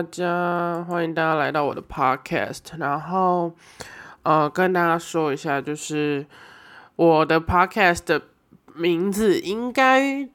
大家，欢迎大家来到我的 podcast。然后，呃，跟大家说一下，就是我的 podcast 的名字应该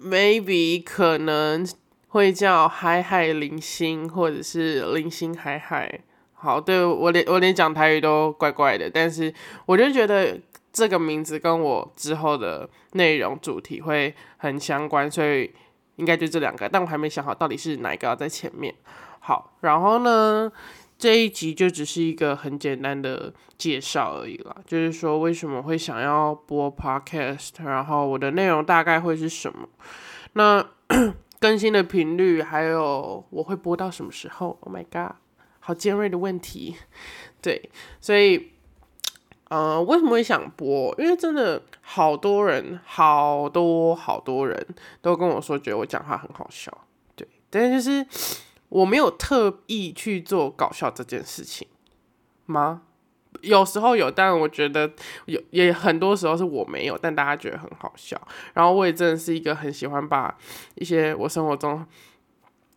maybe 可能会叫海海零星，或者是零星海海。好，对我连我连讲台语都怪怪的，但是我就觉得这个名字跟我之后的内容主题会很相关，所以。应该就这两个，但我还没想好到底是哪一个要在前面。好，然后呢，这一集就只是一个很简单的介绍而已啦，就是说为什么会想要播 podcast，然后我的内容大概会是什么，那 更新的频率，还有我会播到什么时候？Oh my god，好尖锐的问题。对，所以。呃，为什么会想播？因为真的好多人，好多好多人都跟我说，觉得我讲话很好笑。对，但是就是我没有特意去做搞笑这件事情吗？有时候有，但我觉得有也很多时候是我没有，但大家觉得很好笑。然后我也真的是一个很喜欢把一些我生活中。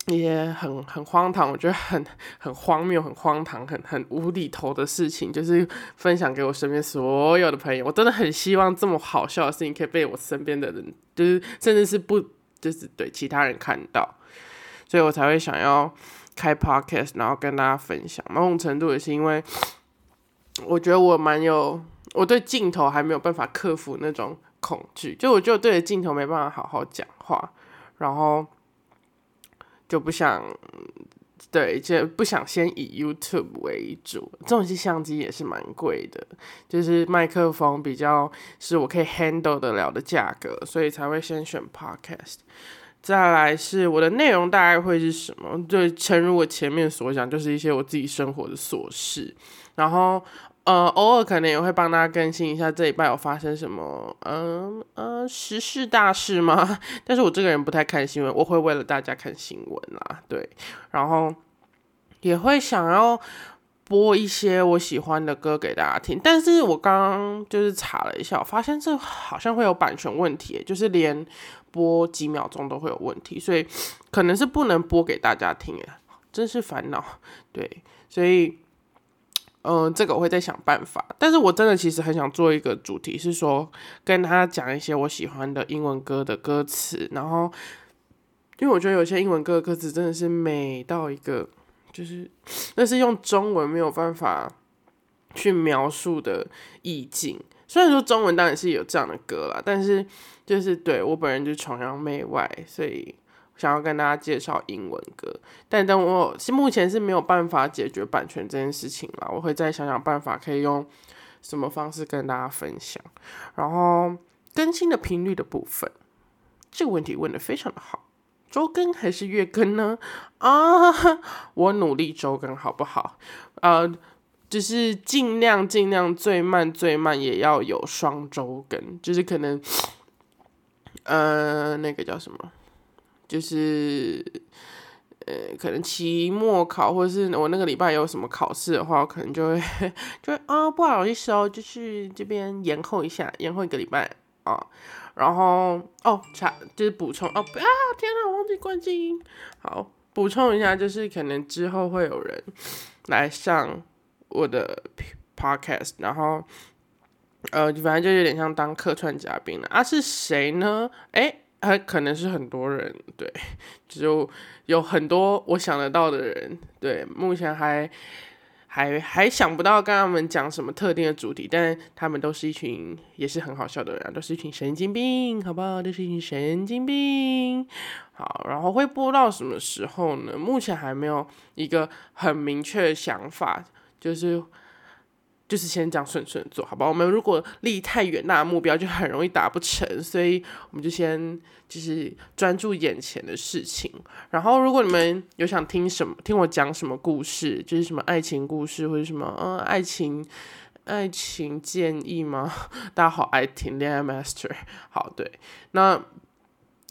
一些很很荒唐，我觉得很 很荒谬、很荒唐、很很无厘头的事情，就是分享给我身边所有的朋友。我真的很希望这么好笑的事情可以被我身边的人，就是甚至是不，就是对其他人看到，所以我才会想要开 podcast，然后跟大家分享。某种程度也是因为，我觉得我蛮有，我对镜头还没有办法克服那种恐惧，就我就对着镜头没办法好好讲话，然后。就不想，对，就不想先以 YouTube 为主。这种机相机也是蛮贵的，就是麦克风比较是我可以 handle 得了的价格，所以才会先选 Podcast。再来是我的内容大概会是什么？就诚如我前面所讲，就是一些我自己生活的琐事，然后。呃，偶尔可能也会帮大家更新一下这礼拜有发生什么，嗯呃，时事大事吗？但是我这个人不太看新闻，我会为了大家看新闻啦，对，然后也会想要播一些我喜欢的歌给大家听，但是我刚刚就是查了一下，我发现这好像会有版权问题，就是连播几秒钟都会有问题，所以可能是不能播给大家听，哎，真是烦恼，对，所以。嗯，这个我会再想办法。但是我真的其实很想做一个主题，是说跟他讲一些我喜欢的英文歌的歌词。然后，因为我觉得有些英文歌的歌词真的是美到一个，就是那是用中文没有办法去描述的意境。虽然说中文当然是有这样的歌啦，但是就是对我本人就崇洋媚外，所以。想要跟大家介绍英文歌，但等我是目前是没有办法解决版权这件事情了，我会再想想办法，可以用什么方式跟大家分享。然后更新的频率的部分，这个问题问的非常的好，周更还是月更呢？啊，我努力周更好不好？呃，就是尽量尽量最慢最慢也要有双周更，就是可能，呃，那个叫什么？就是，呃，可能期末考，或者是我那个礼拜有什么考试的话，我可能就会 就会啊，不好意思哦，就是这边延后一下，延后一个礼拜啊。然后哦，查就是补充哦，啊，天哪，我忘记关静音。好，补充一下，就是可能之后会有人来上我的 podcast，然后呃，反正就有点像当客串嘉宾了啊。是谁呢？哎。他可能是很多人，对，就有很多我想得到的人，对，目前还还还想不到跟他们讲什么特定的主题，但他们都是一群也是很好笑的人，都是一群神经病，好不好？都是一群神经病。好，然后会播到什么时候呢？目前还没有一个很明确的想法，就是。就是先这样顺顺做，好吧？我们如果立太远大的目标，就很容易达不成，所以我们就先就是专注眼前的事情。然后，如果你们有想听什么，听我讲什么故事，就是什么爱情故事或者什么嗯爱情爱情建议吗？大家好爱听恋爱 master，好对。那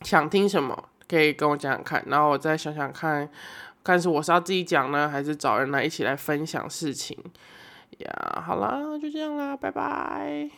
想听什么可以跟我讲讲看，然后我再想想看，看是我是要自己讲呢，还是找人来一起来分享事情。呀，好啦，就这样啦，拜拜。